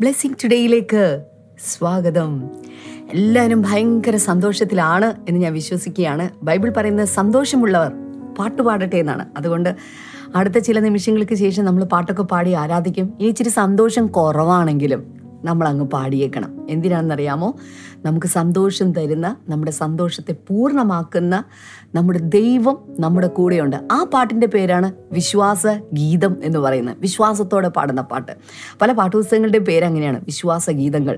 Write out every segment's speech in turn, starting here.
Blessing ടുഡേയിലേക്ക് സ്വാഗതം. എല്ലാവരും ഭയങ്കര സന്തോഷത്തിലാണ് എന്ന് ഞാൻ വിശ്വസിക്കുകയാണ്. ബൈബിൾ പറയുന്നത് സന്തോഷമുള്ളവർ പാട്ടുപാടട്ടെ എന്നാണ്. അതുകൊണ്ട് അടുത്ത ചില നിമിഷങ്ങൾക്ക് ശേഷം നമ്മൾ പാട്ടൊക്കെ പാടി ആരാധിക്കും. ഇനി ഇച്ചിരി സന്തോഷം കുറവാണെങ്കിലും നമ്മൾ അങ്ങ് പാടിയേക്കണം. എന്തിനാണെന്നറിയാമോ? നമുക്ക് സന്തോഷം തരുന്ന നമ്മുടെ സന്തോഷത്തെ പൂർണമാക്കുന്ന നമ്മുടെ ദൈവം നമ്മുടെ കൂടെയുണ്ട്. ആ പാട്ടിന്റെ പേരാണ് വിശ്വാസ ഗീതം എന്ന് പറയുന്നത്. വിശ്വാസത്തോടെ പാടുന്ന പാട്ട്. പല പാട്ടുപുസ്തകങ്ങളുടെ പേര് അങ്ങനെയാണ്. വിശ്വാസ ഗീതങ്ങൾ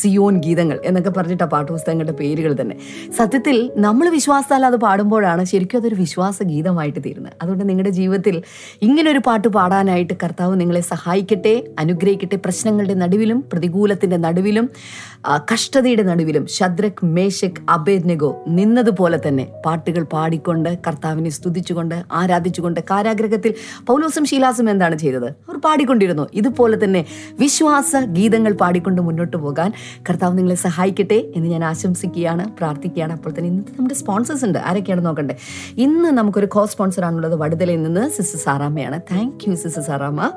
സിയോൻ ഗീതങ്ങൾ എന്നൊക്കെ പറഞ്ഞിട്ട് ആ പാട്ടുപുസ്തകങ്ങളുടെ പേരുകൾ തന്നെ. സത്യത്തിൽ നമ്മൾ വിശ്വാസത്താൽ അത് പാടുമ്പോഴാണ് ശരിക്കും അതൊരു വിശ്വാസ ഗീതമായിട്ട് തീരുന്നത്. അതുകൊണ്ട് നിങ്ങളുടെ ജീവിതത്തിൽ ഇങ്ങനൊരു പാട്ട് പാടാനായിട്ട് കർത്താവ് നിങ്ങളെ സഹായിക്കട്ടെ അനുഗ്രഹിക്കട്ടെ. പ്രശ്നങ്ങളുടെ നടുവിലും പ്രതികൂലത്തിന്റെ നടുവിലും കഷ്ടതയുടെ നടുവിലും ഷദ്രക് മേശക് അബേദ്നഗോ നിന്നതുപോലെ തന്നെ പാട്ടുകൾ പാടിക്കൊണ്ട് കർത്താവിനെ സ്തുതിച്ചുകൊണ്ട് ആരാധിച്ചുകൊണ്ട് കാരാഗ്രഹത്തിൽ പൗലോസും ശീലാസും എന്താണ് ചെയ്തത്? അവർ പാടിക്കൊണ്ടിരുന്നു. ഇതുപോലെ തന്നെ വിശ്വാസ ഗീതങ്ങൾ പാടിക്കൊണ്ട് മുന്നോട്ട് പോകാൻ കർത്താവ് നിങ്ങളെ സഹായിക്കട്ടെ എന്ന് ഞാൻ ആശംസിക്കുകയാണ് പ്രാർത്ഥിക്കുകയാണ്. അപ്പോൾ തന്നെ ഇന്നത്തെ നമ്മുടെ സ്പോൺസേഴ്സ് ഉണ്ട്. ആരൊക്കെയാണ് നോക്കണ്ടേ? ഇന്ന് നമുക്കൊരു കോ സ്പോൺസർ ആണുള്ളത് വടുതലയിൽ നിന്ന് sister സാറാമ്മയാണ്. Thank you sister Saramma.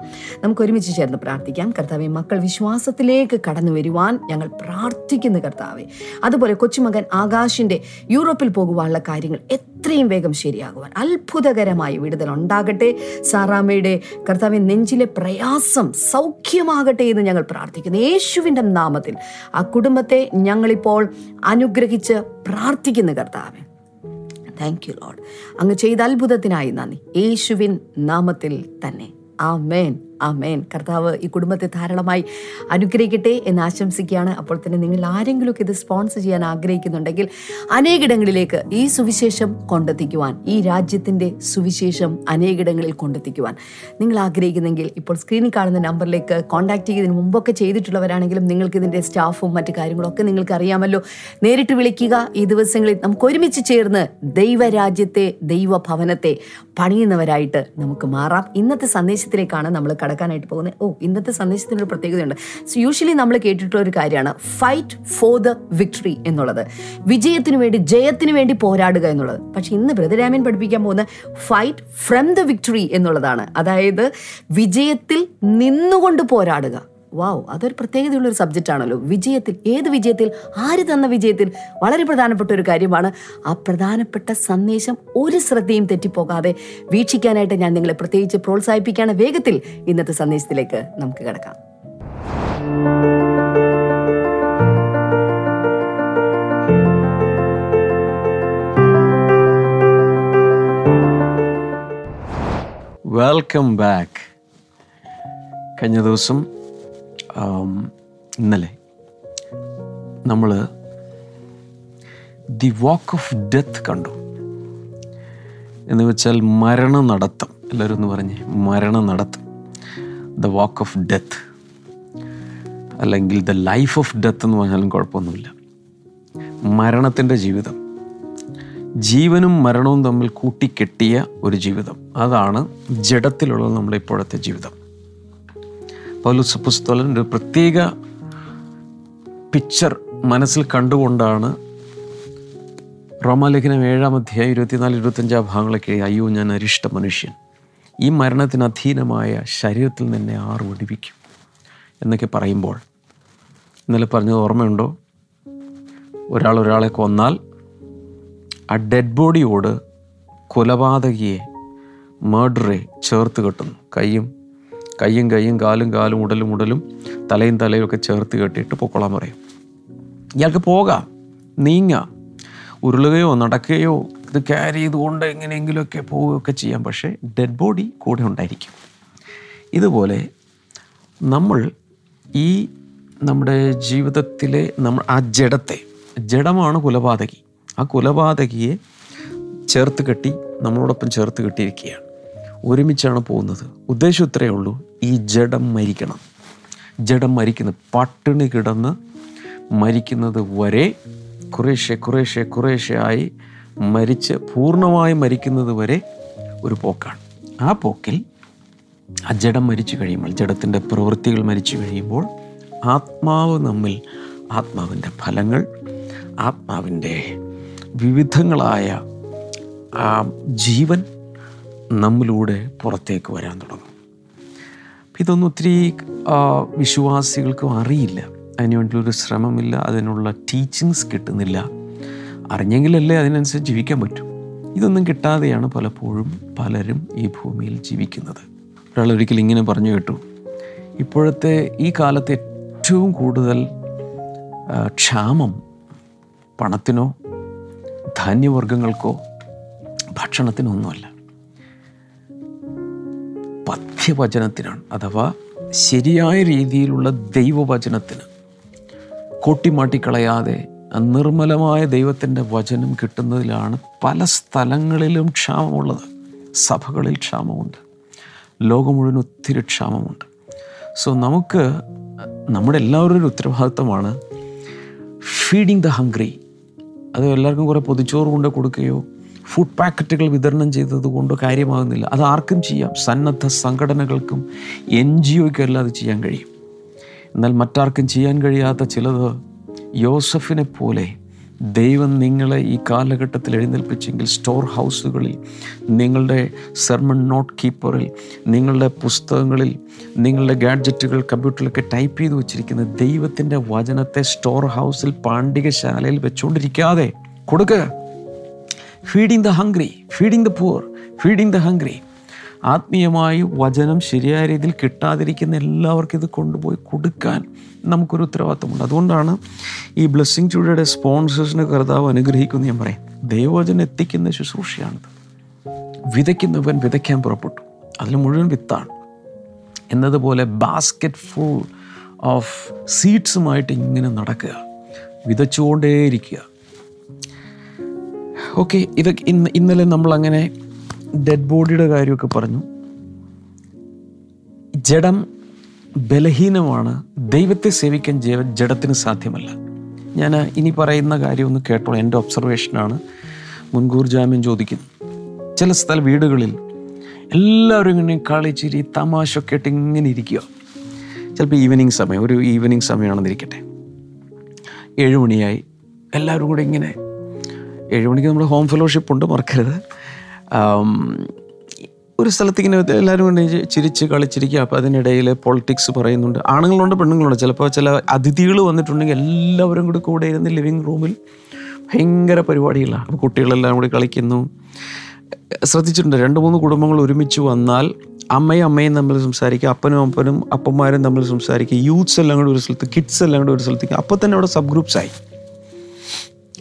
നമുക്ക് ഒരുമിച്ച് ചേർന്ന് പ്രാർത്ഥിക്കാം. കർത്താവ് മക്കൾ വിശ്വാസത്തിലേക്ക് കടന്നു വരുവാൻ ഞങ്ങൾ പ്രാർത്ഥിക്കുന്നു കർത്താവെ. അതുപോലെ കൊച്ചുമകൻ ആകാശിന്റെ യൂറോപ്പിൽ പോകുവാനുള്ള കാര്യങ്ങൾ എത്രയും വേഗം ശരിയാകുവാൻ അത്ഭുതകരമായ വിടുതൽ ഉണ്ടാകട്ടെ. സാറാമയുടെ കർത്താവെ നെഞ്ചിലെ പ്രയാസം സൗഖ്യമാകട്ടെ എന്ന് ഞങ്ങൾ പ്രാർത്ഥിക്കുന്നു. യേശുവിന്റെ നാമത്തിൽ ആ കുടുംബത്തെ ഞങ്ങളിപ്പോൾ അനുഗ്രഹിച്ച് പ്രാർത്ഥിക്കുന്നു കർത്താവെ. താങ്ക് യു ലോഡ് അങ്ങ് ചെയ്ത അത്ഭുതത്തിനായി നന്ദി. യേശുവിൻ നാമത്തിൽ തന്നെ. ആമേൻ ആമേൻ. കർത്താവ് ഈ കുടുംബത്തെ ധാരാളമായി അനുഗ്രഹിക്കട്ടെ എന്ന് ആശംസിക്കുകയാണ്. അപ്പോൾ തന്നെ നിങ്ങൾ ആരെങ്കിലും ഇത് സ്പോൺസർ ചെയ്യാൻ ആഗ്രഹിക്കുന്നുണ്ടെങ്കിൽ അനേകിടങ്ങളിലേക്ക് ഈ സുവിശേഷം കൊണ്ടെത്തിക്കുവാൻ ഈ രാജ്യത്തിന്റെ സുവിശേഷം അനേകിടങ്ങളിൽ കൊണ്ടെത്തിക്കുവാൻ. നിങ്ങൾ ആഗ്രഹിക്കുന്നെങ്കിൽ ഇപ്പോൾ സ്ക്രീനിൽ കാണുന്ന നമ്പറിലേക്ക് കോൺടാക്ട് ചെയ്തതിന് മുമ്പൊക്കെ ചെയ്തിട്ടുള്ളവരാണെങ്കിലും നിങ്ങൾക്ക് ഇതിന്റെ സ്റ്റാഫും മറ്റു കാര്യങ്ങളൊക്കെ നിങ്ങൾക്ക് അറിയാമല്ലോ. നേരിട്ട് വിളിക്കുക. ഈ ദിവസങ്ങളിൽ നമുക്ക് ഒരുമിച്ച് ചേർന്ന് ദൈവരാജ്യത്തെ ദൈവഭവനത്തെ പണിയുന്നവരായിട്ട് നമുക്ക് മാറാം. ഇന്നത്തെ സന്ദേശത്തിലേക്കാണ് നമ്മൾ കടക്കാനായിട്ട് പോകുന്നത്. ഓ ഇന്നത്തെ സന്ദേശത്തിനൊരു പ്രത്യേകതയുണ്ട്. സോ യൂഷ്വലി നമ്മൾ കേട്ടിട്ടുള്ള ഒരു കാര്യമാണ്. ഫൈറ്റ് ഫോർ ദ വിക്ടറി എന്നുള്ളത്. വിജയത്തിന് വേണ്ടി ജയത്തിന് വേണ്ടി പോരാടുക എന്നുള്ളത്. പക്ഷെ ഇന്ന് ബ്രദരാമൻ പഠിപ്പിക്കാൻ പോകുന്ന ഫൈറ്റ് ഫ്രം ദ വിക്ടറി എന്നുള്ളതാണ്. അതായത് വിജയത്തിൽ നിന്നുകൊണ്ട് പോരാടുക. വാവ് അതൊരു പ്രത്യേകതയുള്ള ഒരു സബ്ജക്റ്റ് ആണല്ലോ വിജയത്തിൽ ഏത് വിജയത്തിൽ ആര് തന്ന വിജയത്തിൽ വളരെ പ്രധാനപ്പെട്ട ഒരു കാര്യമാണ്. ആ പ്രധാനപ്പെട്ട സന്ദേശം ഒരു ശ്രദ്ധയും തെറ്റിപ്പോകാതെ വീക്ഷിക്കാനായിട്ട് ഞാൻ നിങ്ങളെ പ്രത്യേകിച്ച് പ്രോത്സാഹിപ്പിക്കുകയാണ്. വേഗത്തിൽ ഇന്നത്തെ സന്ദേശത്തിലേക്ക് നമുക്ക് കിടക്കാം. വെൽക്കം ബാക്ക് കഴിഞ്ഞ ദിവസം ഇന്നലെ നമ്മൾ ദി വാക്ക് ഓഫ് ഡെത്ത് കണ്ടു. എന്ന് വെച്ചാൽ മരണ നടത്തം. എല്ലാവരും ഒന്ന് പറഞ്ഞ് മരണ നടത്തം. The walk of death. അല്ലെങ്കിൽ ദ ലൈഫ് ഓഫ് ഡെത്ത് എന്ന് പറഞ്ഞാലും കുഴപ്പമൊന്നുമില്ല. മരണത്തിന്റെ ജീവിതം. ജീവനും മരണവും തമ്മിൽ കൂട്ടിക്കെട്ടിയ ഒരു ജീവിതം. അതാണ് ജഡത്തിലുള്ള നമ്മുടെ ഇപ്പോഴത്തെ ജീവിതം. പൗലുസ് പുസ്തകൻ ഒരു പ്രത്യേക പിക്ചർ മനസ്സിൽ കണ്ടുകൊണ്ടാണ് റോമാലേഖനം ഏഴാം അധ്യായം ഇരുപത്തിനാല് ഇരുപത്തഞ്ചാം ഭാഗങ്ങളൊക്കെ അയ്യോ ഞാൻ അരിഷ്ട മനുഷ്യൻ. ഈ മരണത്തിന് അധീനമായ ശരീരത്തിൽ നിന്നെ ആർ ഒടിവിക്കും എന്നൊക്കെ പറയുമ്പോൾ ഇന്നലെ പറഞ്ഞത് ഓർമ്മയുണ്ടോ? ഒരാൾ ഒരാളെ കൊന്നാൽ ആ ഡെഡ് ബോഡിയോട് കൊലപാതകിയെ മേർഡറെ ചേർത്ത് കെട്ടുന്നു. കൈയും കയ്യും കയ്യും കാലും കാലും ഉടലും ഉടലും തലയും തലയും ഒക്കെ ചേർത്ത് കെട്ടിയിട്ട് പൊക്കോളാൻ പറയും. ഇയാൾക്ക് പോകാം. നീങ്ങാം. ഉരുളുകയോ നടക്കുകയോ ഇത് ക്യാരി ചെയ്തുകൊണ്ട് എങ്ങനെയെങ്കിലുമൊക്കെ പോവുകയൊക്കെ ചെയ്യാം. പക്ഷേ ഡെഡ് ബോഡി കൂടെ ഉണ്ടായിരിക്കും. ഇതുപോലെ നമ്മൾ ഈ നമ്മുടെ ജീവിതത്തിലെ നമ്മൾ ആ ജഡത്തെ ജഡമാണ് കുലപാതകി. ആ കുലപാതകിയെ ചേർത്ത് കെട്ടി നമ്മളോടൊപ്പം ചേർത്ത് കെട്ടിയിരിക്കുകയാണ്. ഒരുമിച്ചാണ് പോകുന്നത്. ഉദ്ദേശം ഇത്രയേ ഉള്ളൂ. ഈ ജഡം മരിക്കണം. ജഡം മരിക്കുന്നത് പട്ടിണി കിടന്ന് മരിക്കുന്നത് വരെ കുറേശ്ശെ കുറേശ്ശെ കുറേശ്ശെ ആയി മരിച്ച് പൂർണമായി മരിക്കുന്നത് വരെ ഒരു പോക്കാണ്. ആ പോക്കിൽ ആ ജഡം മരിച്ചു കഴിയുമ്പോൾ ജഡത്തിന്റെ പ്രവൃത്തികൾ മരിച്ചു കഴിയുമ്പോൾ ആത്മാവ് നമ്മിൽ ആത്മാവിന്റെ ഫലങ്ങൾ ആത്മാവിന്റെ വിവിധങ്ങളായ ജീവൻ നമ്മിലൂടെ പുറത്തേക്ക് വരാൻ തുടങ്ങും. ഇതൊന്നും ഒത്തിരി വിശ്വാസികൾക്കും അറിയില്ല. അതിനുവേണ്ടിയൊരു ശ്രമമില്ല അതിനുള്ള ടീച്ചിങ്സ് കിട്ടുന്നില്ല. അറിഞ്ഞെങ്കിലല്ലേ അതിനനുസരിച്ച് ജീവിക്കാൻ പറ്റും. ഇതൊന്നും കിട്ടാതെയാണ് പലപ്പോഴും പലരും ഈ ഭൂമിയിൽ ജീവിക്കുന്നത്. ഒരാൾ ഒരിക്കൽ ഇങ്ങനെ പറഞ്ഞു കേട്ടു ഇപ്പോഴത്തെ ഈ കാലത്ത് ഏറ്റവും കൂടുതൽ ക്ഷാമം പണത്തിനോ ധാന്യവർഗങ്ങൾക്കോ ഭക്ഷണത്തിനൊന്നുമല്ല പഥ്യവചനത്തിനാണ് അഥവാ ശരിയായ രീതിയിലുള്ള ദൈവവചനത്തിന്. കൊട്ടിമാട്ടിക്കളയാതെ നിർമ്മലമായ ദൈവത്തിന്റെ വചനം കിട്ടുന്നതിലാണ് പല സ്ഥലങ്ങളിലും ക്ഷാമമുള്ളത്. സഭകളിൽ ക്ഷാമമുണ്ട്. ലോകം മുഴുവൻ ഒത്തിരി ക്ഷാമമുണ്ട്. സോ നമുക്ക് നമ്മുടെ എല്ലാവരുടെയും ഉത്തരവാദിത്തമാണ് ഫീഡിങ് ദ ഹംഗ്രി അത് എല്ലാവർക്കും കുറേ പൊതിച്ചോറ് കൊണ്ട് കൊടുക്കുകയോ ഫുഡ് പാക്കറ്റുകൾ വിതരണം ചെയ്തതുകൊണ്ട് കാര്യമാകുന്നില്ല. അത് ആർക്കും ചെയ്യാം. സന്നദ്ധ സംഘടനകൾക്കും എൻ ജി ഒയ്ക്കും എല്ലാം അത് ചെയ്യാൻ കഴിയും. എന്നാൽ മറ്റാർക്കും ചെയ്യാൻ കഴിയാത്ത ചിലത് യോസഫിനെ പോലെ ദൈവം നിങ്ങളെ ഈ കാലഘട്ടത്തിൽ എഴുന്നേൽപ്പിച്ചെങ്കിൽ സ്റ്റോർ ഹൗസുകളിൽ നിങ്ങളുടെ സെർമൺ നോട്ട് കീപ്പറിൽ നിങ്ങളുടെ പുസ്തകങ്ങളിൽ നിങ്ങളുടെ ഗാഡ്ജറ്റുകൾ കമ്പ്യൂട്ടറിലൊക്കെ ടൈപ്പ് ചെയ്ത് വെച്ചിരിക്കുന്ന ദൈവത്തിന്റെ വചനത്തെ സ്റ്റോർ ഹൗസിൽ പാണ്ഡികശാലയിൽ വെച്ചുകൊണ്ടിരിക്കാതെ കൊടുക്കുക feeding the hungry feeding the poor feeding the hungry ആത്മീയമായി വചനം ശരിയായ രീതിയിൽ കിട്ടാതിരിക്കുന്ന എല്ലാവർക്കും ഇത് കൊണ്ടുപോയി കൊടുക്കാൻ നമുക്കൊരു ഉത്തരവാദിത്തമുണ്ട് അതുകൊണ്ടാണ് ഈ ബ്ലെസ്സിങ് ചൂടയുടെ സ്പോൺസേഴ്സിന് കർത്താവ് അനുഗ്രഹിക്കുന്നു ഞാൻ പറയും. ദൈവവചനം എത്തിക്കുന്ന ശുശ്രൂഷയാണിത്. വിതയ്ക്കുന്നവൻ വിതയ്ക്കാൻ പുറപ്പെട്ടു. അതിൽ മുഴുവൻ വിത്താണ്. എന്നതുപോലെ ബാസ്ക്കറ്റ് ഫുൾ ഓഫ് സീഡ്സുമായിട്ട് ഇങ്ങനെ നടക്കുക. വിതച്ചുകൊണ്ടേയിരിക്കുക. ഓക്കെ ഇതൊക്കെ ഇന്ന് ഇന്നലെ നമ്മൾ അങ്ങനെ ഡെഡ് ബോഡിയുടെ കാര്യമൊക്കെ പറഞ്ഞു. ജഡം ബലഹീനമാണ്. ദൈവത്തെ സേവിക്കാൻ ജീവൻ ജഡത്തിന് സാധ്യമല്ല. ഞാൻ ഇനി പറയുന്ന കാര്യം ഒന്ന് കേട്ടോളൂ. എന്റെ ഒബ്സർവേഷനാണ് മുൻകൂർ ജാമ്യം ചോദിക്കുന്നു. ചില സ്ഥല വീടുകളിൽ എല്ലാവരും ഇങ്ങനെ കളിച്ചിരി തമാശൊക്കെ ആയിട്ട് ഇങ്ങനെ ഇരിക്കുക. ചിലപ്പോൾ ഈവനിങ് സമയം ഒരു ഈവനിങ് സമയമാണെന്നിരിക്കട്ടെ. ഏഴ് മണിയായി. എല്ലാവരും കൂടെ ഇങ്ങനെ ഏഴ് മണിക്ക് ഹോം ഫെലോഷിപ്പ് ഉണ്ട് മറക്കരുത്. ഒരു സ്ഥലത്ത് ഇങ്ങനെ എല്ലാവരും കൊണ്ട് ചിരിച്ച് കളിച്ചിരിക്കുക. അപ്പോൾ അതിനിടയിൽ പൊളിറ്റിക്സ് പറയുന്നുണ്ട്. ആണുങ്ങളുണ്ട് പെണ്ണുങ്ങളുണ്ട്. ചിലപ്പോൾ ചില അതിഥികൾ വന്നിട്ടുണ്ടെങ്കിൽ എല്ലാവരും കൂടി കൂടെ ഇരുന്ന് ലിവിങ് റൂമിൽ ഭയങ്കര പരിപാടികളാണ്. അപ്പോൾ കുട്ടികളെല്ലാം കൂടി കളിക്കുന്നു. ശ്രദ്ധിച്ചിട്ടുണ്ട് രണ്ട് മൂന്ന് കുടുംബങ്ങൾ ഒരുമിച്ച് വന്നാൽ അമ്മയും അമ്മയും തമ്മിൽ സംസാരിക്കുക അപ്പനും അപ്പനും അപ്പന്മാരും തമ്മിൽ സംസാരിക്കുക യൂത്ത്സ് എല്ലാം കൂടി ഒരു സ്ഥലത്ത് കിഡ്സ് എല്ലാം കൂടി ഒരു സ്ഥലത്തേക്ക്. അപ്പോൾ തന്നെ അവിടെ സബ് ഗ്രൂപ്പ്സ് ആയി.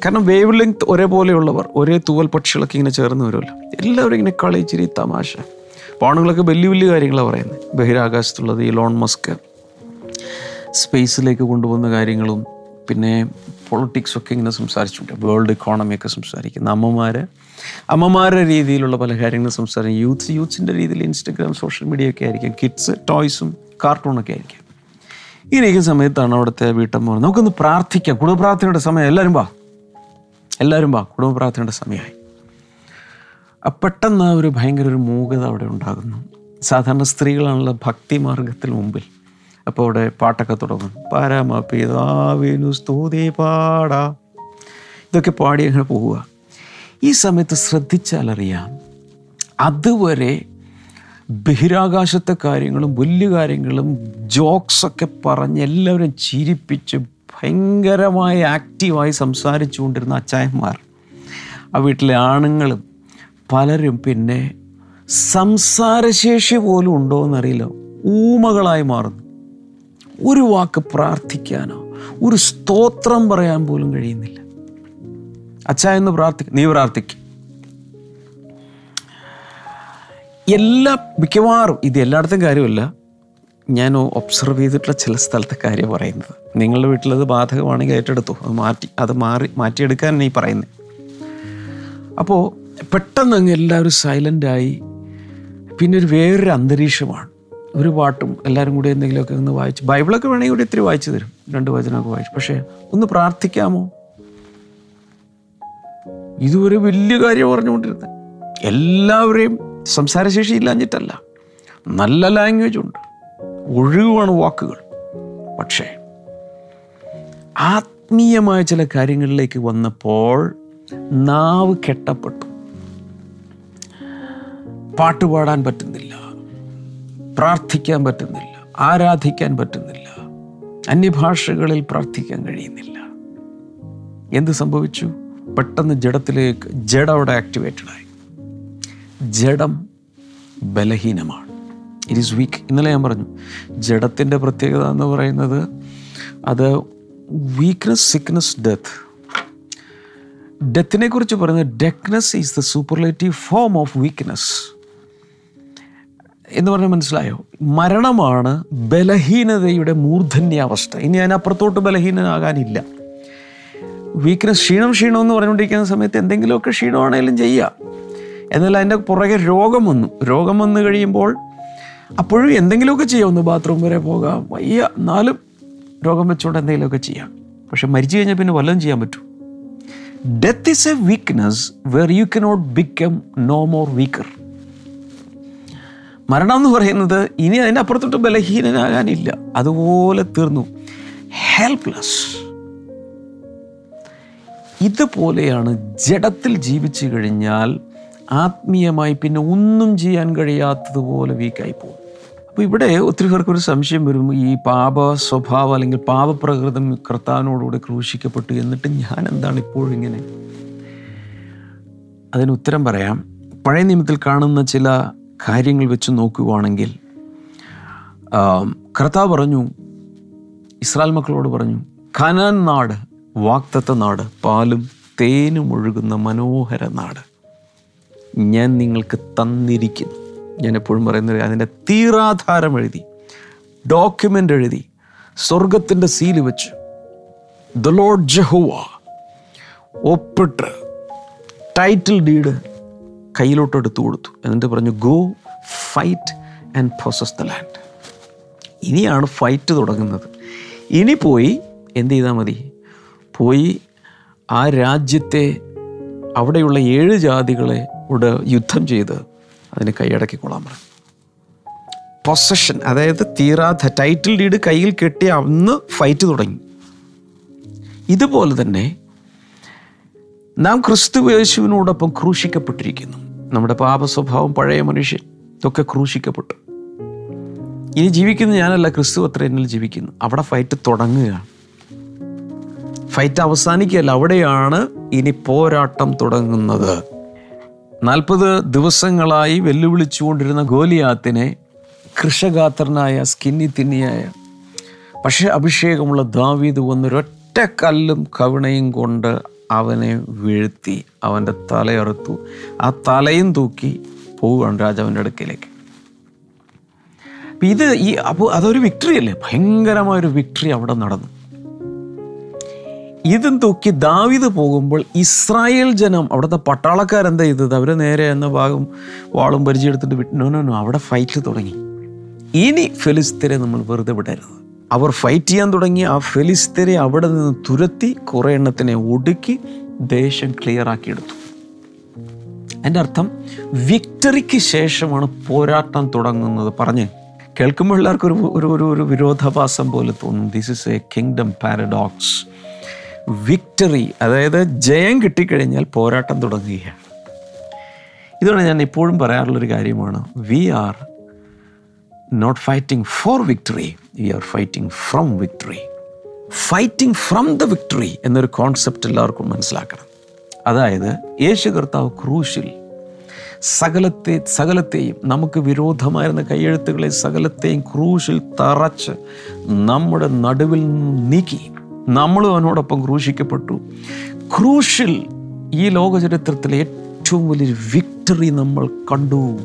കാരണം വേവ് ലെങ്ത് ഒരേപോലെയുള്ളവർ ഒരേ തൂവൽ പക്ഷികളൊക്കെ ഇങ്ങനെ ചേർന്ന് വരുമല്ലോ. എല്ലാവരും ഇങ്ങനെ കളിച്ചിരി തമാശ. പോണുകളൊക്കെ വലിയ വലിയ കാര്യങ്ങളാണ് പറയുന്നത് ബഹിരാകാശത്തുള്ളത് ഈ ലോൺ മസ്ക് സ്പേസിലേക്ക് കൊണ്ടുപോകുന്ന കാര്യങ്ങളും പിന്നെ പൊളിറ്റിക്സൊക്കെ ഇങ്ങനെ സംസാരിച്ചിട്ടുണ്ട്. വേൾഡ് ഇക്കോണമിയൊക്കെ സംസാരിക്കുന്ന അമ്മമാർ അമ്മമാരുടെ രീതിയിലുള്ള പല കാര്യങ്ങളും സംസാരിക്കും. യൂത്ത്സ് യൂത്ത്സിന്റെ രീതിയിൽ ഇൻസ്റ്റഗ്രാം സോഷ്യൽ മീഡിയ ഒക്കെ ആയിരിക്കും. കിഡ്സ് ടോയ്സും കാർട്ടൂണൊക്കെ ആയിരിക്കും. ഇങ്ങനെയൊക്കെ സമയത്താണ് അവിടുത്തെ വീട്ടമ്മ നമുക്കൊന്ന് പ്രാർത്ഥിക്കാം. കുടുംബ പ്രാർത്ഥനയുടെ സമയം. എല്ലാവരും വാ. എല്ലാവരും വാ കുടുംബ പ്രാർത്ഥനയുടെ സമയമായി. പെട്ടെന്ന് ഒരു ഭയങ്കര ഒരു മൂകത അവിടെ ഉണ്ടാകുന്നു. സാധാരണ സ്ത്രീകളാണല്ലോ ഭക്തി മാർഗത്തിൽ മുമ്പിൽ. അപ്പോൾ അവിടെ പാട്ടൊക്കെ തുടങ്ങും പരമപിതാവിനു സ്തുതി പാടാ. ഇതൊക്കെ പാടി അങ്ങനെ പോവുക ഈ സമയത്ത് ശ്രദ്ധിച്ചാലറിയാം അതുവരെ ബഹിരാകാശത്തെ കാര്യങ്ങളും വലിയ കാര്യങ്ങളും ജോക്സൊക്കെ പറഞ്ഞ് എല്ലാവരും ചിരിപ്പിച്ച് ഭയങ്കരമായി ആക്റ്റീവായി സംസാരിച്ചു കൊണ്ടിരുന്ന അച്ചായന്മാർ ആ വീട്ടിലെ ആണുങ്ങളും പലരും പിന്നെ സംസാരശേഷി പോലും ഉണ്ടോ എന്നറിയില്ല. ഊമകളായി മാറുന്നു. ഒരു വാക്ക് പ്രാർത്ഥിക്കാനോ ഒരു സ്തോത്രം പറയാൻ പോലും കഴിയുന്നില്ല. അച്ഛ എന്ന് പ്രാർത്ഥിക്കും നീ പ്രാർത്ഥിക്കും. എല്ലാ മിക്കവാറും ഇത് എല്ലായിടത്തും കാര്യമല്ല. ഞാൻ ഒബ്സർവ് ചെയ്തിട്ടുള്ള ചില സ്ഥലത്തെ കാര്യം പറയുന്നത്. നിങ്ങളുടെ വീട്ടിലത് ബാധകമാണെങ്കിൽ ഏറ്റെടുത്തു. അത് മാറ്റി അത് മാറി മാറ്റിയെടുക്കാൻ ഈ പറയുന്നത് അപ്പോൾ പെട്ടെന്ന് അങ്ങ് എല്ലാവരും സൈലന്റായി പിന്നെ ഒരു വേറൊരു അന്തരീക്ഷമാണ്. ഒരു പാട്ടും എല്ലാവരും കൂടി എന്തെങ്കിലുമൊക്കെ ഒന്ന് വായിച്ച് ബൈബിളൊക്കെ വേണമെങ്കിൽ കൂടി ഇത്തിരി വായിച്ചു തരും. രണ്ട് വചനമൊക്കെ വായിച്ചു. പക്ഷേ ഒന്ന് പ്രാർത്ഥിക്കാമോ? ഇതൊരു വലിയ കാര്യം പറഞ്ഞുകൊണ്ടിരുന്നത്. എല്ലാവരെയും സംസാരശേഷി ഇല്ലാഞ്ഞിട്ടല്ല. നല്ല ലാംഗ്വേജ് ഉണ്ട്. ഒഴിവാണ് വാക്കുകൾ. പക്ഷേ ആത്മീയമായ ചില കാര്യങ്ങളിലേക്ക് വന്നപ്പോൾ നാവ് കെട്ടപ്പെട്ടു. പാട്ട് പാടാൻ പറ്റുന്നില്ല പ്രാർത്ഥിക്കാൻ പറ്റുന്നില്ല ആരാധിക്കാൻ പറ്റുന്നില്ല അന്യഭാഷകളിൽ പ്രാർത്ഥിക്കാൻ കഴിയുന്നില്ല. എന്ത് സംഭവിച്ചു? പെട്ടെന്ന് ജഡത്തിലേക്ക് ജഡം അവിടെ ആക്ടിവേറ്റഡായി ജഡം ബലഹീനമാണ്. ഇറ്റ് ഈസ് വീക്ക് ഇന്നലെ ഞാൻ പറഞ്ഞു ജഡത്തിന്റെ പ്രത്യേകത എന്ന് പറയുന്നത് അത് വീക്ക്നെസ് സിക്നെസ് ഡെത്ത് ഡെത്തിനെ കുറിച്ച് പറയുന്നത് deadness is the superlative form of weakness എന്ന് പറഞ്ഞാൽ മനസ്സിലായോ? മരണമാണ് ബലഹീനതയുടെ മൂർധന്യാവസ്ഥ. ഇനി അതിനപ്പുറത്തോട്ട് ബലഹീനനാകാനില്ല. വീക്ക്നെസ് ക്ഷീണം ക്ഷീണം എന്ന് പറഞ്ഞുകൊണ്ടിരിക്കുന്ന സമയത്ത് എന്തെങ്കിലുമൊക്കെ ക്ഷീണമാണെങ്കിലും ചെയ്യുക എന്നാൽ അതിന്റെ പുറകെ രോഗം വന്നു. രോഗം വന്നു കഴിയുമ്പോൾ അപ്പോഴും എന്തെങ്കിലുമൊക്കെ ചെയ്യാം. ഒന്ന് ബാത്റൂം വരെ പോകാം. വയ്യ. എന്നാലും രോഗം വെച്ചുകൊണ്ട് എന്തെങ്കിലുമൊക്കെ ചെയ്യാം. പക്ഷെ മരിച്ചു കഴിഞ്ഞാൽ പിന്നെ വല്ലതും ചെയ്യാൻ പറ്റൂ. Death is a weakness where you cannot become no more weaker മരണം എന്ന് പറയുന്നത് ഇനി അതിന്റെ അപ്പുറത്തോട്ട് ബലഹീനനാകാനില്ല. അതുപോലെ തീർന്നു. ഹെൽപ്ലെസ് ഇതുപോലെയാണ് ജഡത്തിൽ ജീവിച്ചു കഴിഞ്ഞാൽ ആത്മീയമായി പിന്നെ ഒന്നും ചെയ്യാൻ കഴിയാത്തതുപോലെ വീക്കായി പോകും. അപ്പോൾ ഇവിടെ ഒത്തിരി പേർക്കൊരു സംശയം വരും. ഈ പാപ സ്വഭാവം അല്ലെങ്കിൽ പാപപ്രകൃതം കർത്താവിനോടുകൂടെ ക്രൂശിക്കപ്പെട്ടു എന്നിട്ട് ഞാൻ എന്താണ് ഇപ്പോഴും ഇങ്ങനെ അതിന് ഉത്തരം പറയാം. പഴയ നിയമത്തിൽ കാണുന്ന ചില കാര്യങ്ങൾ വെച്ച് നോക്കുകയാണെങ്കിൽ കർത്താവ് പറഞ്ഞു ഇസ്രായേൽ മക്കളോട് പറഞ്ഞു കനാൻ നാട് വാക്തത്വ നാട് പാലും തേനും ഒഴുകുന്ന മനോഹര നാട്. ഞാൻ നിങ്ങൾക്ക് തന്നിരിക്കുന്നു. ഞാൻ എപ്പോഴും പറയുന്നത് അതിന്റെ തീരാധാരം എഴുതി ഡോക്യുമെന്റ് എഴുതി സ്വർഗത്തിന്റെ സീൽ വെച്ച് ദ ലോഡ് ജഹുവ ഒപ്പിട്ട് ടൈറ്റിൽ ഡീഡ് കയ്യിലോട്ട് എടുത്തു കൊടുത്തു. എന്നിട്ട് പറഞ്ഞു go fight and process the land ഇനിയാണ് ഫൈറ്റ് തുടങ്ങുന്നത്. ഇനി പോയി എന്ത് ചെയ്താൽ മതി? പോയി ആ രാജ്യത്തെ അവിടെയുള്ള ഏഴ് ജാതികളെ യുദ്ധം ചെയ്ത് അതിന് കൈയടക്കിക്കൊള്ളാൻ പറഞ്ഞു പൊസഷൻ അതായത് തീരാത്ത ടൈറ്റിൽ ഡീഡ് കയ്യിൽ കെട്ടി അന്ന് ഫൈറ്റ് തുടങ്ങി. ഇതുപോലെ തന്നെ നാം ക്രിസ്തു യേശുവിനോടൊപ്പം ക്രൂശിക്കപ്പെട്ടിരിക്കുന്നു. നമ്മുടെ പാപ സ്വഭാവം പഴയ മനുഷ്യൻ ഇതൊക്കെ ക്രൂശിക്കപ്പെട്ടു. ഇനി ജീവിക്കുന്ന ഞാനല്ല ക്രിസ്തു അത്ര എന്നിൽ ജീവിക്കുന്നു. അവിടെ ഫൈറ്റ് തുടങ്ങുകയാണ് ഫൈറ്റ് അവസാനിക്കുകയല്ല അവിടെയാണ് ഇനി പോരാട്ടം തുടങ്ങുന്നത്. നാൽപ്പത് ദിവസങ്ങളായി വെല്ലുവിളിച്ചുകൊണ്ടിരുന്ന ഗോലിയാത്തിനെ കൃഷഗാത്രനായ സ്കിന്നി തിന്നിയായ പക്ഷേ അഭിഷേകമുള്ള ദാവീദ് വന്നൊരൊറ്റ കല്ലും കവിണയും കൊണ്ട് അവനെ വീഴ്ത്തി അവന്റെ തലയറുത്തു. ആ തലയും തൂക്കി പോവുകയാണ് രാജാവിന്റെ അടുക്കിലേക്ക്. ഇത് ഈ അപ്പോൾ അതൊരു വിക്ടറി അല്ലേ? ഭയങ്കരമായൊരു വിക്ടറി അവിടെ നടന്നു. ഇതും തൂക്കി ദാവിത് പോകുമ്പോൾ ഇസ്രായേൽ ജനം അവിടുത്തെ പട്ടാളക്കാരെന്താ ചെയ്തത്? അവർ നേരെ എന്ന ഭാഗം വാളും പരിചയമെടുത്തിട്ട് വിട്ടു അവിടെ ഫൈറ്റ് തുടങ്ങി. ഇനി ഫെലിസ്തരെ നമ്മൾ വെറുതെ വിടരുത്. അവർ ഫൈറ്റ് ചെയ്യാൻ തുടങ്ങി. ആ ഫെലിസ്തരെ അവിടെ നിന്ന് തുരത്തി കുറേ എണ്ണത്തിനെ ഒടുക്കി ദേശം ക്ലിയർ ആക്കിയെടുത്തു. എന്റെ അർത്ഥം വിക്ടറിക്ക് ശേഷമാണ് പോരാട്ടം തുടങ്ങുന്നത്. പറഞ്ഞ് കേൾക്കുമ്പോൾ എല്ലാവർക്കും ഒരു ഒരു ഒരു വിരോധാഭാസം പോലെ തോന്നും. This is a kingdom paradox victory അതായത് ജയം കിട്ടിക്കഴിഞ്ഞാൽ പോരാട്ടം തുടങ്ങുകയാണ്. ഇതുകൊണ്ട് ഞാൻ ഇപ്പോഴും പറയാറുള്ളൊരു കാര്യമാണ് we are not fighting for victory we are fighting from victory fighting from the victory എന്നൊരു കോൺസെപ്റ്റ് എല്ലാവർക്കും മനസ്സിലാക്കണം. അതായത് യേശു കർത്താവ് ക്രൂശിൽ സകലത്തെ സകലത്തെയും നമുക്ക് വിരോധമായിരുന്ന കയ്യെഴുത്തുകളെ സകലത്തെയും ക്രൂശിൽ തറച്ച് നമ്മുടെ നടുവിൽ നീക്കി. നമ്മളും അവനോടൊപ്പം ക്രൂശിക്കപ്പെട്ടു. ക്രൂശിൽ ഈ ലോക ലോകചരിത്രത്തിലെ ഏറ്റവും വലിയൊരു വിക്ടറി നമ്മൾ കണ്ടു.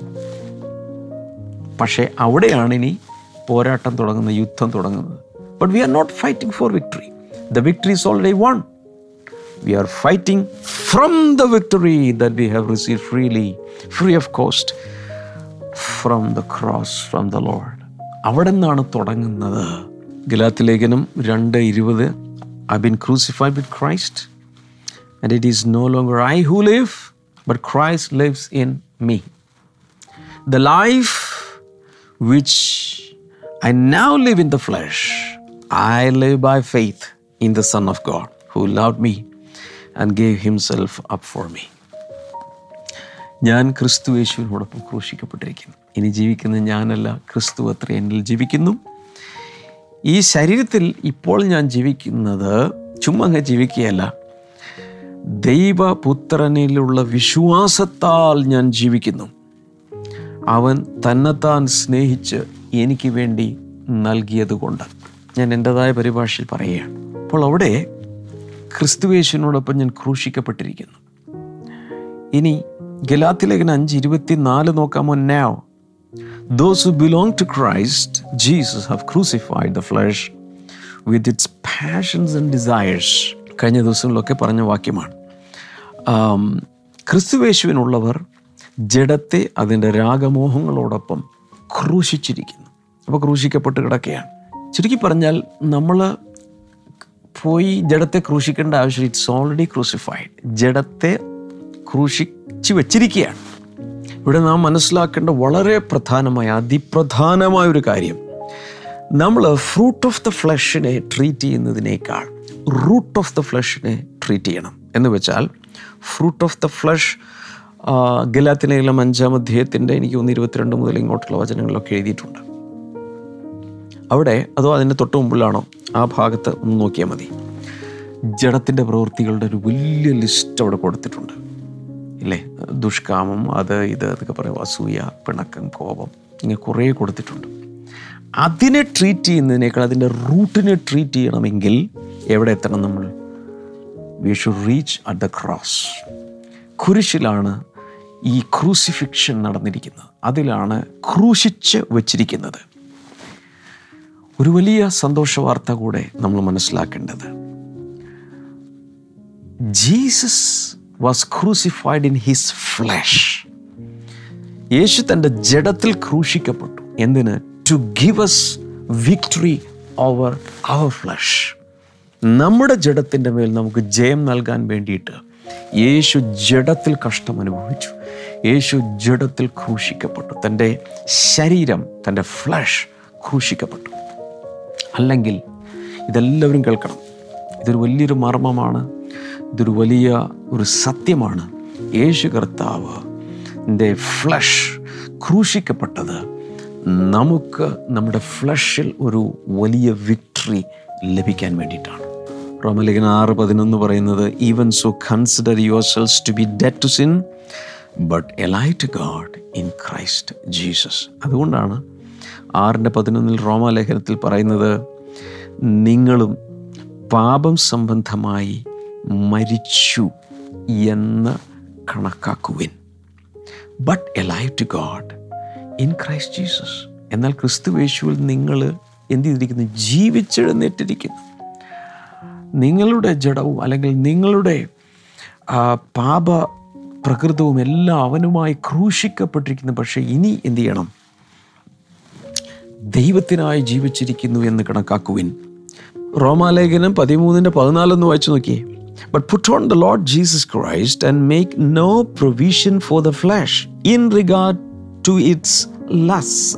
പക്ഷേ അവിടെയാണ് ഇനി പോരാട്ടം തുടങ്ങുന്നത് യുദ്ധം തുടങ്ങുന്നത്. But we are not fighting for victory the victory is already won we are fighting from the victory that we have receive freely free of cost from the cross from the Lord അവിടെ നിന്നാണ് തുടങ്ങുന്നത്. ഗലാത്തിലേഖനം രണ്ട് ഇരുപത് I been crucified with Christ and it is no longer I who live but Christ lives in me the life which I now live in the flesh, I live by faith in the Son of God who loved me and gave himself up for me. ഞാൻ ക്രിസ്തു യേശുവിനോടൊപ്പം ക്രൂശിക്കപ്പെട്ടിരിക്കുന്നു ഇനി ജീവിക്കുന്ന ഞാനല്ല ക്രിസ്തു അത്ര എന്നിൽ ജീവിക്കുന്നു ഈ ശരീരത്തിൽ ഇപ്പോൾ ഞാൻ ജീവിക്കുന്നത് ചുമ്മാ ജീവിക്കുകയല്ല. ദൈവപുത്രനിലുള്ള വിശ്വാസത്താൽ ഞാൻ ജീവിക്കുന്നു. അവൻ തന്നെത്താൻ സ്നേഹിച്ച് എനിക്ക് വേണ്ടി നൽകിയതുകൊണ്ട്. ഞാൻ എന്റെതായ പരിഭാഷയിൽ പറയുകയാണ്. അപ്പോൾ അവിടെ ക്രിസ്തുവേശുവിനോടൊപ്പം ഞാൻ ക്രൂശിക്കപ്പെട്ടിരിക്കുന്നു. ഇനി ഗലാത്തിലേഖന അഞ്ച് ഇരുപത്തി നാല് നോക്കാമോ? Now. Those who belong to Christ Jesus have crucified the flesh with its passions and desires. കഴിഞ്ഞ ദിവസങ്ങളിലൊക്കെ പറഞ്ഞ വാക്യമാണ്. ക്രിസ്തുവേശുവിനുള്ളവർ ജഡത്തെ അതിന്റെ രാഗമോഹങ്ങളോടൊപ്പം ക്രൂശിച്ചിരിക്കുന്നു. അപ്പോൾ ക്രൂശിക്കപ്പെട്ട് കിടക്കുകയാണ്. ചുരുക്കി പറഞ്ഞാൽ നമ്മൾ പോയി ജഡത്തെ ക്രൂശിക്കേണ്ട ആവശ്യം ഇറ്റ്സ് ഓൾറെഡി ക്രൂസിഫൈഡ് ജഡത്തെ ക്രൂശിച്ച് വെച്ചിരിക്കുകയാണ്. ഇവിടെ നാം മനസ്സിലാക്കേണ്ട വളരെ പ്രധാനമായ അതിപ്രധാനമായ ഒരു കാര്യം. നമ്മൾ ഫ്രൂട്ട് ഓഫ് ദ ഫ്ലഷിനെ ട്രീറ്റ് ചെയ്യുന്നതിനേക്കാൾ റൂട്ട് ഓഫ് ദ ഫ്ലഷിനെ ട്രീറ്റ് ചെയ്യണം. എന്ന് വെച്ചാൽ ഫ്രൂട്ട് ഓഫ് ദ ഫ്ലഷ് ഗലാത്തിനെല്ലാം അഞ്ചാം അധ്യായത്തിന്റെ എനിക്ക് ഒന്ന് ഇരുപത്തിരണ്ട് മുതൽ ഇങ്ങോട്ടുള്ള വചനങ്ങളിലൊക്കെ എഴുതിയിട്ടുണ്ട്. അവിടെ അതോ അതിന്റെ തൊട്ട് മുമ്പിലാണോ? ആ ഭാഗത്ത് ഒന്ന് നോക്കിയാൽ മതി. ജഡത്തിന്റെ പ്രവൃത്തികളുടെ ഒരു വലിയ ലിസ്റ്റ് അവിടെ കൊടുത്തിട്ടുണ്ട്. ഇല്ലേ? ദുഷ്കാമം അത് ഇത് അതൊക്കെ പറയും അസൂയ പിണക്കം കോപം ഇങ്ങനെ കുറേ കൊടുത്തിട്ടുണ്ട്. അതിനെ ട്രീറ്റ് ചെയ്യുന്നതിനേക്കാൾ അതിന്റെ റൂട്ടിനെ ട്രീറ്റ് ചെയ്യണമെങ്കിൽ എവിടെ എത്തണം നമ്മൾ? We should reach at the cross കുരിശിലാണ് ഈ ക്രൂസിഫിക്ഷൻ നടന്നിരിക്കുന്നത്. അതിലാണ് ക്രൂശിച്ച് വച്ചിരിക്കുന്നത്. ഒരു വലിയ സന്തോഷ വാർത്ത കൂടെ നമ്മൾ മനസ്സിലാക്കേണ്ടത്. Jesus was crucified in his flesh യേശു തന്റെ ജഡത്തിൽ ക്രൂശിക്കപ്പെട്ടു. എന്തിന്? To give us victory over our flesh നമ്മുടെ ജഡത്തിന്റെ മേൽ നമുക്ക് ജയം നൽകാൻ വേണ്ടിയിട്ട് യേശു ജഡത്തിൽ കഷ്ടം അനുഭവിച്ചു. യേശു ജഡത്തിൽ ക്രൂശിക്കപ്പെട്ടു. തന്റെ ശരീരം തന്റെ ഫ്ലഷ് ക്രൂശിക്കപ്പെട്ടു. അല്ലെങ്കിൽ ഇതെല്ലാവരും കേൾക്കണം. ഇതൊരു വലിയൊരു മർമ്മമാണ്. ഇതൊരു വലിയ ഒരു സത്യമാണ്. യേശു കർത്താവ് ഫ്ലഷ് ക്രൂശിക്കപ്പെട്ടത് നമുക്ക് നമ്മുടെ ഫ്ലഷിൽ ഒരു വലിയ വിക്ടറി ലഭിക്കാൻ വേണ്ടിയിട്ടാണ്. റോമലിഖന ആറ് പതിനൊന്ന് പറയുന്നത് even so consider your selves to be dead to sin but alive to God in Christ Jesus അതുകൊണ്ടാണ് ആറിന്റെ പതിനൊന്നിൽ റോമാലേഖനത്തിൽ പറയുന്നത് നിങ്ങളും പാപം സംബന്ധമായി മരിച്ചു എന്ന് കണക്കാക്കുവിൻ. But alive to God in Christ Jesus എന്നാൽ ക്രിസ്തു യേശുവിൽ നിങ്ങൾ എന്ത് ചെയ്തിരിക്കുന്നു? ജീവിച്ചെഴുന്നേറ്റിരിക്കുന്നു. നിങ്ങളുടെ ജഡവും അല്ലെങ്കിൽ നിങ്ങളുടെ പാപ പ്രകൃതവും എല്ലാം അവനുമായി ക്രൂശിക്കപ്പെട്ടിരിക്കുന്നു. പക്ഷേ ഇനി എന്തു ചെയ്യണം? ദൈവത്തിനായി ജീവിച്ചിരിക്കുന്നു എന്ന് കണക്കാക്കുവിൻ. റോമാലേഖനം പതിമൂന്നിന്റെ പതിനാലൊന്ന് വായിച്ചു നോക്കിയേ. But put on the Lord Jesus Christ and make no provision for the flesh in regard to its lusts.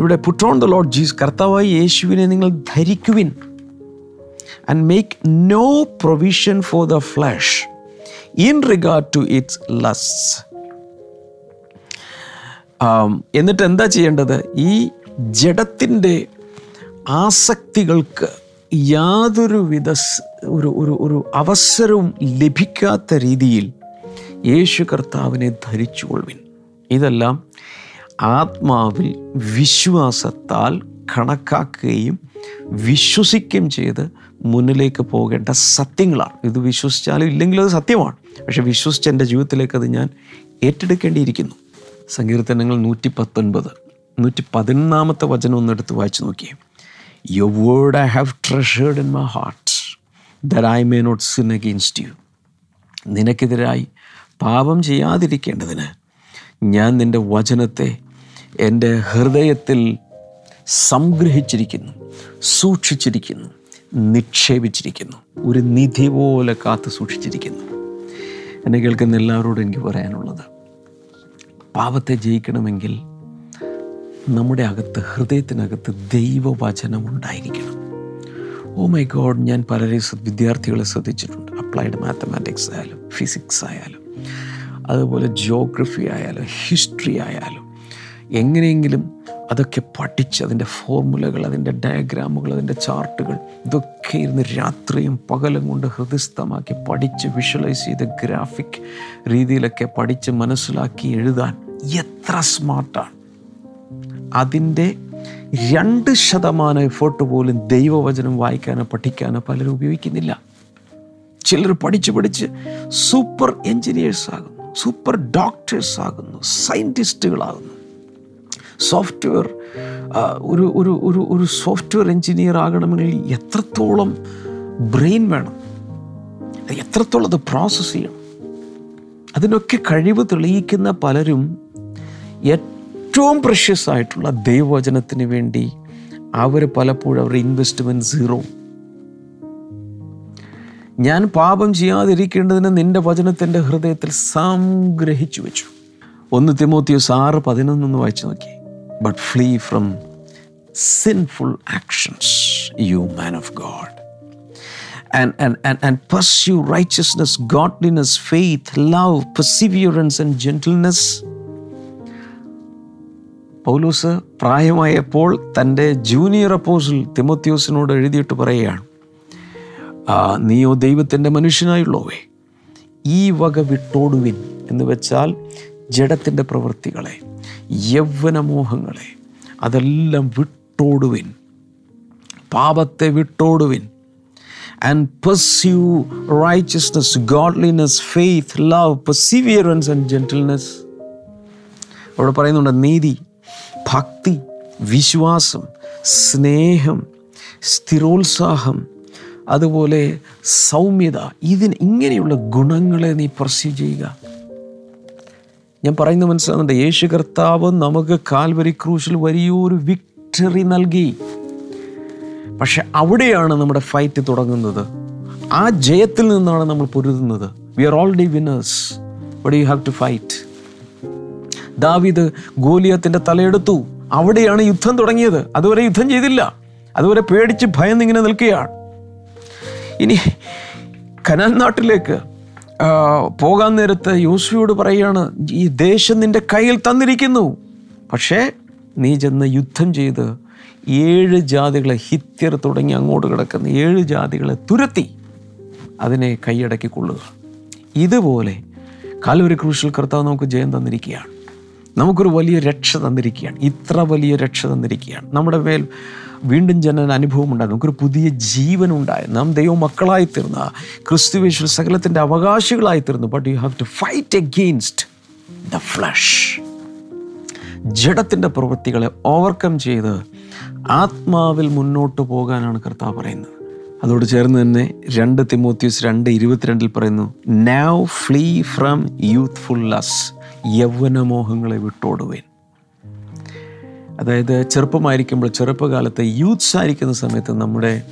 ഇവിടെ put on the Lord Jesus കർത്താവായി യേശുവിനെ നിങ്ങൾ ധരിക്കുവിൻ and make no provision for the flesh in regard to its lusts എന്നിട്ട് എന്താ ചെയ്യേണ്ടത് ഈ ജഡത്തിന്റെ ആസക്തികൾക്ക് യാതൊരുവിധ ഒരു ഒരു ഒരു അവസരവും ലഭിക്കാത്ത രീതിയിൽ യേശു കർത്താവിനെ ധരിച്ചുകൊള്ളുവിൻ ഇതെല്ലാം ആത്മാവിൽ വിശ്വാസത്താൽ കണക്കാക്കുകയും വിശ്വസിക്കുകയും ചെയ്ത് മുന്നിലേക്ക് പോകേണ്ട സത്യങ്ങളാണ്. ഇത് വിശ്വസിച്ചാലും ഇല്ലെങ്കിലും അത് സത്യമാണ്. പക്ഷെ വിശ്വസിച്ച് എന്റെ ജീവിതത്തിലേക്ക് അത് ഞാൻ ഏറ്റെടുക്കേണ്ടിയിരിക്കുന്നു. സങ്കീർത്തനങ്ങൾ നൂറ്റി പത്തൊൻപത് നൂറ്റി പതിനൊന്നാമത്തെ വചനം ഒന്ന് എടുത്ത് വായിച്ചു നോക്കിയേ. Your word I have treasured in my heart, that I may not sin against you. നിനക്കെതിരായി പാപം ചെയ്യാതിരിക്കേണ്ടതിന് ഞാൻ നിന്റെ വചനത്തെ എന്റെ ഹൃദയത്തിൽ സംഗ്രഹിച്ചിരിക്കുന്നു സൂക്ഷിച്ചിരിക്കുന്നു നിക്ഷേപിച്ചിരിക്കുന്നു ഒരു നിധി പോലെ കാത്തു സൂക്ഷിച്ചിരിക്കുന്നു എന്നെ കേൾക്കുന്ന എല്ലാവരോടും എനിക്ക് പറയാനുള്ളത് പാപത്തെ ജയിക്കണമെങ്കിൽ നമ്മുടെ അകത്ത് ഹൃദയത്തിനകത്ത് ദൈവവചനം ഉണ്ടായിരിക്കണം. ഓ മൈ ഗോഡ് ഞാൻ പലരെ വിദ്യാർത്ഥികളെ ശ്രദ്ധിച്ചിട്ടുണ്ട്. അപ്ലൈഡ് മാത്തമാറ്റിക്സ് ആയാലും ഫിസിക്സ് ആയാലും അതുപോലെ ജോഗ്രഫി ആയാലും ഹിസ്റ്ററി ആയാലും എങ്ങനെയെങ്കിലും അതൊക്കെ പഠിച്ച് അതിന്റെ ഫോർമുലകൾ അതിന്റെ ഡയഗ്രാമുകൾ അതിന്റെ ചാർട്ടുകൾ ഇതൊക്കെ ഇരുന്ന് രാത്രിയും പകലും കൊണ്ട് ഹൃദയസ്ഥമാക്കി പഠിച്ച് വിഷ്വലൈസ് ചെയ്ത് ഗ്രാഫിക് രീതിയിലൊക്കെ പഠിച്ച് മനസ്സിലാക്കി എഴുതാൻ എത്ര സ്മാർട്ടാണ് അതിന്റെ രണ്ട് ശതമാനം എഫേർട്ട് പോലും ദൈവവചനം വായിക്കാനോ പഠിക്കാനോ പലരും ഉപയോഗിക്കുന്നില്ല. ചിലർ പഠിച്ച് പഠിച്ച് സൂപ്പർ എൻജിനീയേഴ്സ് ആകുന്നു സൂപ്പർ ഡോക്ടേഴ്സ് ആകുന്നു സയന്റിസ്റ്റുകളാകുന്നു സോഫ്റ്റ്വെയർ ഒരു ഒരു ഒരു ഒരു സോഫ്റ്റ്വെയർ എൻജിനീയർ ആകണമെങ്കിൽ എത്രത്തോളം ബ്രെയിൻ വേണം? എത്രത്തോളം അത് പ്രോസസ്സ് ചെയ്യണം? അതിനൊക്കെ കഴിവ് തെളിയിക്കുന്ന പലരും ഏറ്റവും പ്രഷ്യസ് ആയിട്ടുള്ള ദൈവവചനത്തിന് വേണ്ടി അവർ പലപ്പോഴും അവരുടെ ഇൻവെസ്റ്റ്മെന്റ് സീറോ ഞാൻ പാപം ചെയ്യാതിരിക്കേണ്ടതിന് നിന്റെ വചനത്തിന്റെ ഹൃദയത്തിൽ സംഗ്രഹിച്ചു വെച്ചു. ഒന്ന് തിമോത്തിയോസ് ആറ് പതിനൊന്നൊന്ന് വായിച്ചു നോക്കി. But flee from sinful actions you man of God and, and, and, and pursue righteousness, godliness, faith, love, perseverance, and gentleness. Paulose പ്രായമായപ്പോൾ തന്റെ ജൂനിയർ അപ്പോസിൽ തിമോത്യോസിനോട് എഴുതിയിട്ട് പറയുകയാണ് നീയോ ദൈവത്തിന്റെ മനുഷ്യനായുള്ളവേ ഈ വക വിട്ടോടുവിൻ എന്ന് വെച്ചാൽ ജഡത്തിന്റെ പ്രവൃത്തികളെ യൗവനമോഹങ്ങളെ അതെല്ലാം വിട്ടോടുവിൻ പാപത്തെ വിട്ടോടുവിൻ. And pursue righteousness, godliness faith love perseverance, and gentleness അവിടെ പറയുന്നുണ്ട് നീതി ഭക്തി വിശ്വാസം സ്നേഹം സ്ഥിരോത്സാഹം അതുപോലെ സൗമ്യത ഇതിന് ഇങ്ങനെയുള്ള ഗുണങ്ങളെ നീ പ്രസ്യൂ ചെയ്യുക. ഞാൻ പറയുന്നത് മനസ്സിലാകുന്നുണ്ട് യേശു കർത്താവ് നമുക്ക് കാൽവരി ക്രൂശിൽ വലിയൊരു വിക്ടറി നൽകി. പക്ഷെ അവിടെയാണ് നമ്മുടെ ഫൈറ്റ് തുടങ്ങുന്നത്. ആ ജയത്തിൽ നിന്നാണ് നമ്മൾ പൊരുതുന്നത്. We are already winners but you have to fight David ഗോലിയത്തിന്റെ തലയെടുത്തു അവിടെയാണ് യുദ്ധം തുടങ്ങിയത്. അതുവരെ യുദ്ധം ചെയ്തില്ല. അതുവരെ പേടിച്ച് ഭയന്ന് ഇങ്ങനെ നിൽക്കുകയാണ്. ഇനി കനാൽ നാട്ടിലേക്ക് പോകാൻ നേരത്ത് യോശുവോട് പറയുകയാണ് ഈ ദേശം നിന്റെ കയ്യിൽ തന്നിരിക്കുന്നു. പക്ഷേ നീ ചെന്ന് യുദ്ധം ചെയ്ത് ഏഴ് ജാതികളെ ഹിത്യർ തുടങ്ങി അങ്ങോട്ട് കിടക്കുന്ന. ഏഴ് ജാതികളെ തുരത്തി അതിനെ കൈയടക്കിക്കൊള്ളുക ഇതുപോലെ കാൽവരി ക്രൂശിൽ കർത്താവ് നമുക്ക് ജയം തന്നിരിക്കുകയാണ്. നമുക്കൊരു വലിയ രക്ഷ തന്നിരിക്കുകയാണ്. ഇത്ര വലിയ രക്ഷ തന്നിരിക്കുകയാണ്. നമ്മുടെ മേൽ വീണ്ടും ജനന അനുഭവം ഉണ്ടായി. നമുക്കൊരു പുതിയ ജീവൻ ഉണ്ടായി. നാം ദൈവ മക്കളായി തീർന്ന ക്രിസ്തുവേശ്വര സകലത്തിന്റെ അവകാശികളായി തീർന്നു but you have to fight against the flesh ജഡത്തിന്റെ പ്രവൃത്തികളെ ഓവർകം ചെയ്ത് ആത്മാവിൽ മുന്നോട്ട് പോകാനാണ് കർത്താവ് പറയുന്നത്. അതോട് ചേർന്ന് തന്നെ രണ്ട് തിമോത്യൂസ് രണ്ട് ഇരുപത്തിരണ്ടിൽ പറയുന്നു now flee from youthful lusts യൗവനമോഹങ്ങളെ വിട്ടോടുവേൻ. അതായത് ചെറുപ്പമായിരിക്കുമ്പോൾ ചെറുപ്പകാലത്ത് യൂത്ത്സ് ആയിരിക്കുന്ന സമയത്ത് നമ്മുടെ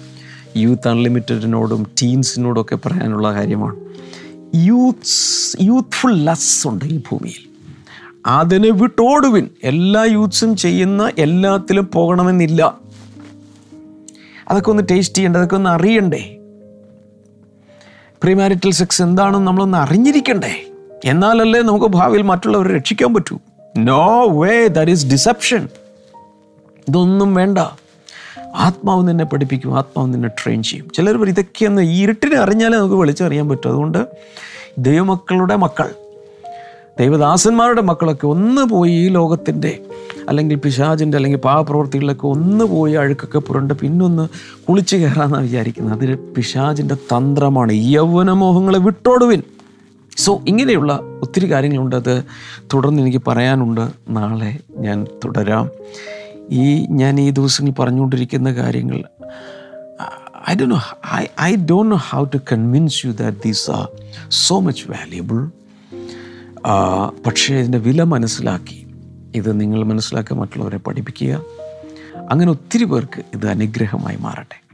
യൂത്ത് അൺലിമിറ്റഡിനോടും ടീൻസിനോടൊക്കെ പറയാനുള്ള കാര്യമാണ്. യൂത്ത്സ് യൂത്ത്ഫുൾ ലസ് ഉണ്ട് ഈ ഭൂമിയിൽ. അതിനെ വിട്ടോടുവിൻ. എല്ലാ യൂത്ത്സും ചെയ്യുന്ന എല്ലാത്തിലും പോകണമെന്നില്ല. അതൊക്കെ ഒന്ന് ടേസ്റ്റ് ചെയ്യണ്ടേ അതൊക്കെ ഒന്ന് അറിയണ്ടേ? പ്രീമാരിറ്റൽ സെക്സ് എന്താണെന്ന് നമ്മളൊന്ന് അറിഞ്ഞിരിക്കണ്ടേ? എന്നാലല്ലേ നമുക്ക് ഭാവിയിൽ മറ്റുള്ളവരെ രക്ഷിക്കാൻ പറ്റൂ. No way that is deception ഇതൊന്നും വേണ്ട. ആത്മാവ് നിന്നെ പഠിപ്പിക്കും ആത്മാവ് നിന്നെ ട്രെയിൻ ചെയ്യും. ചിലർ ഇതൊക്കെയൊന്ന് ഇരുട്ടിനെ അറിഞ്ഞാലേ നമുക്ക് വിളിച്ചറിയാൻ പറ്റും. അതുകൊണ്ട് ദൈവമക്കളുടെ മക്കൾ ദൈവദാസന്മാരുടെ മക്കളൊക്കെ ഒന്ന് പോയി ഈ ലോകത്തിന്റെ അല്ലെങ്കിൽ പിശാചിന്റെ അല്ലെങ്കിൽ പാവപ്രവർത്തികളിലൊക്കെ ഒന്ന് പോയി അഴുക്കൊക്കെ പുരണ്ട് പിന്നൊന്ന് കുളിച്ച് കയറാമെന്നാണ് വിചാരിക്കുന്നത്. അതിൽ പിശാചിന്റെ തന്ത്രമാണ്. യൗവനമോഹങ്ങളെ വിട്ടോടുവിൻ. സോ ഇങ്ങനെയുള്ള ഒത്തിരി കാര്യങ്ങളുണ്ട്. അത് തുടർന്ന് എനിക്ക് പറയാനുണ്ട്. നാളെ ഞാൻ തുടരാം. ഈ ഞാൻ ഈ ദിവസങ്ങളിൽ പറഞ്ഞുകൊണ്ടിരിക്കുന്ന കാര്യങ്ങൾ I do know I I do know how to convince you that these are so much valuable പക്ഷേ ഇതിന്റെ വില മനസ്സിലാക്കി. ഇത് നിങ്ങൾ മനസ്സിലാക്കി മറ്റുള്ളവരെ പഠിപ്പിക്കുക. അങ്ങനെ ഒത്തിരി പേർക്ക് ഇത് അനുഗ്രഹമായി മാറട്ടെ.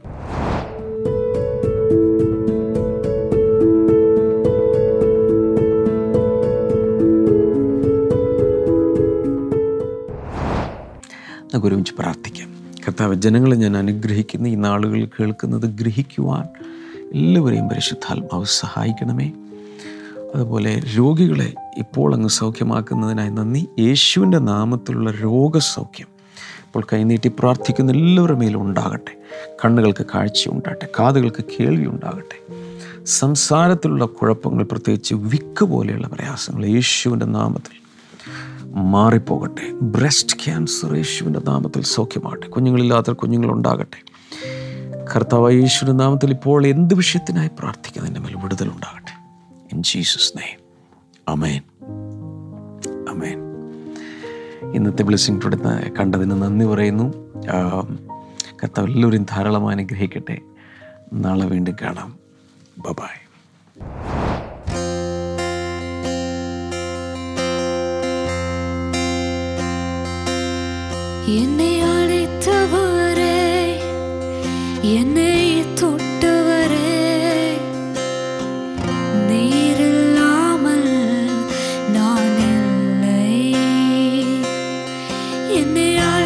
ഒരുമിച്ച് പ്രാർത്ഥിക്കാം. കർത്താവ് ജനങ്ങളെ ഞാൻ അനുഗ്രഹിക്കുന്ന. ഈ നാളുകൾ കേൾക്കുന്നത് ഗ്രഹിക്കുവാൻ എല്ലാവരെയും പരിശുദ്ധാത്മാവ് സഹായിക്കണമേ. അതുപോലെ രോഗികളെ ഇപ്പോൾ അങ്ങ് സൗഖ്യമാക്കുന്നതിനായി നന്ദി. യേശുവിന്റെ നാമത്തിലുള്ള രോഗസൗഖ്യം ഇപ്പോൾ കൈനീട്ടി പ്രാർത്ഥിക്കുന്ന എല്ലാവരുടെ മേലും ഉണ്ടാകട്ടെ. കണ്ണുകൾക്ക് കാഴ്ച ഉണ്ടാകട്ടെ. കാതുകൾക്ക് കേൾവി ഉണ്ടാകട്ടെ. സംസാരത്തിലുള്ള കുഴപ്പങ്ങൾ പ്രത്യേകിച്ച് വിക്ക് പോലെയുള്ള പ്രയാസങ്ങൾ യേശുവിന്റെ നാമത്തിൽ മാറിപ്പോകട്ടെ. ബ്രസ്റ്റ് ക്യാൻസർ യേശുവിന്റെ നാമത്തിൽ സൗഖ്യമാകട്ടെ. കുഞ്ഞുങ്ങളില്ലാത്ത കുഞ്ഞുങ്ങളുണ്ടാകട്ടെ കർത്താവ് യേശുവിന്റെ നാമത്തിൽ ഇപ്പോൾ എന്ത് വിഷയത്തിനായി പ്രാർത്ഥിക്കുന്നതിന്റെ മേൽ വിടുതലുണ്ടാകട്ടെ in Jesus name amen amen ഇന്നത്തെ ബ്ലെസ്സിങ് ടുഡേ കണ്ടതിന് നന്ദി പറയുന്നു ആ, കർത്താവ് എല്ലാവരും ധാരാളം അനുഗ്രഹിക്കട്ടെ നാളെ വീണ്ടും കാണാം ബബായ് என்னை அழைத்தவரே என்னை in the arms.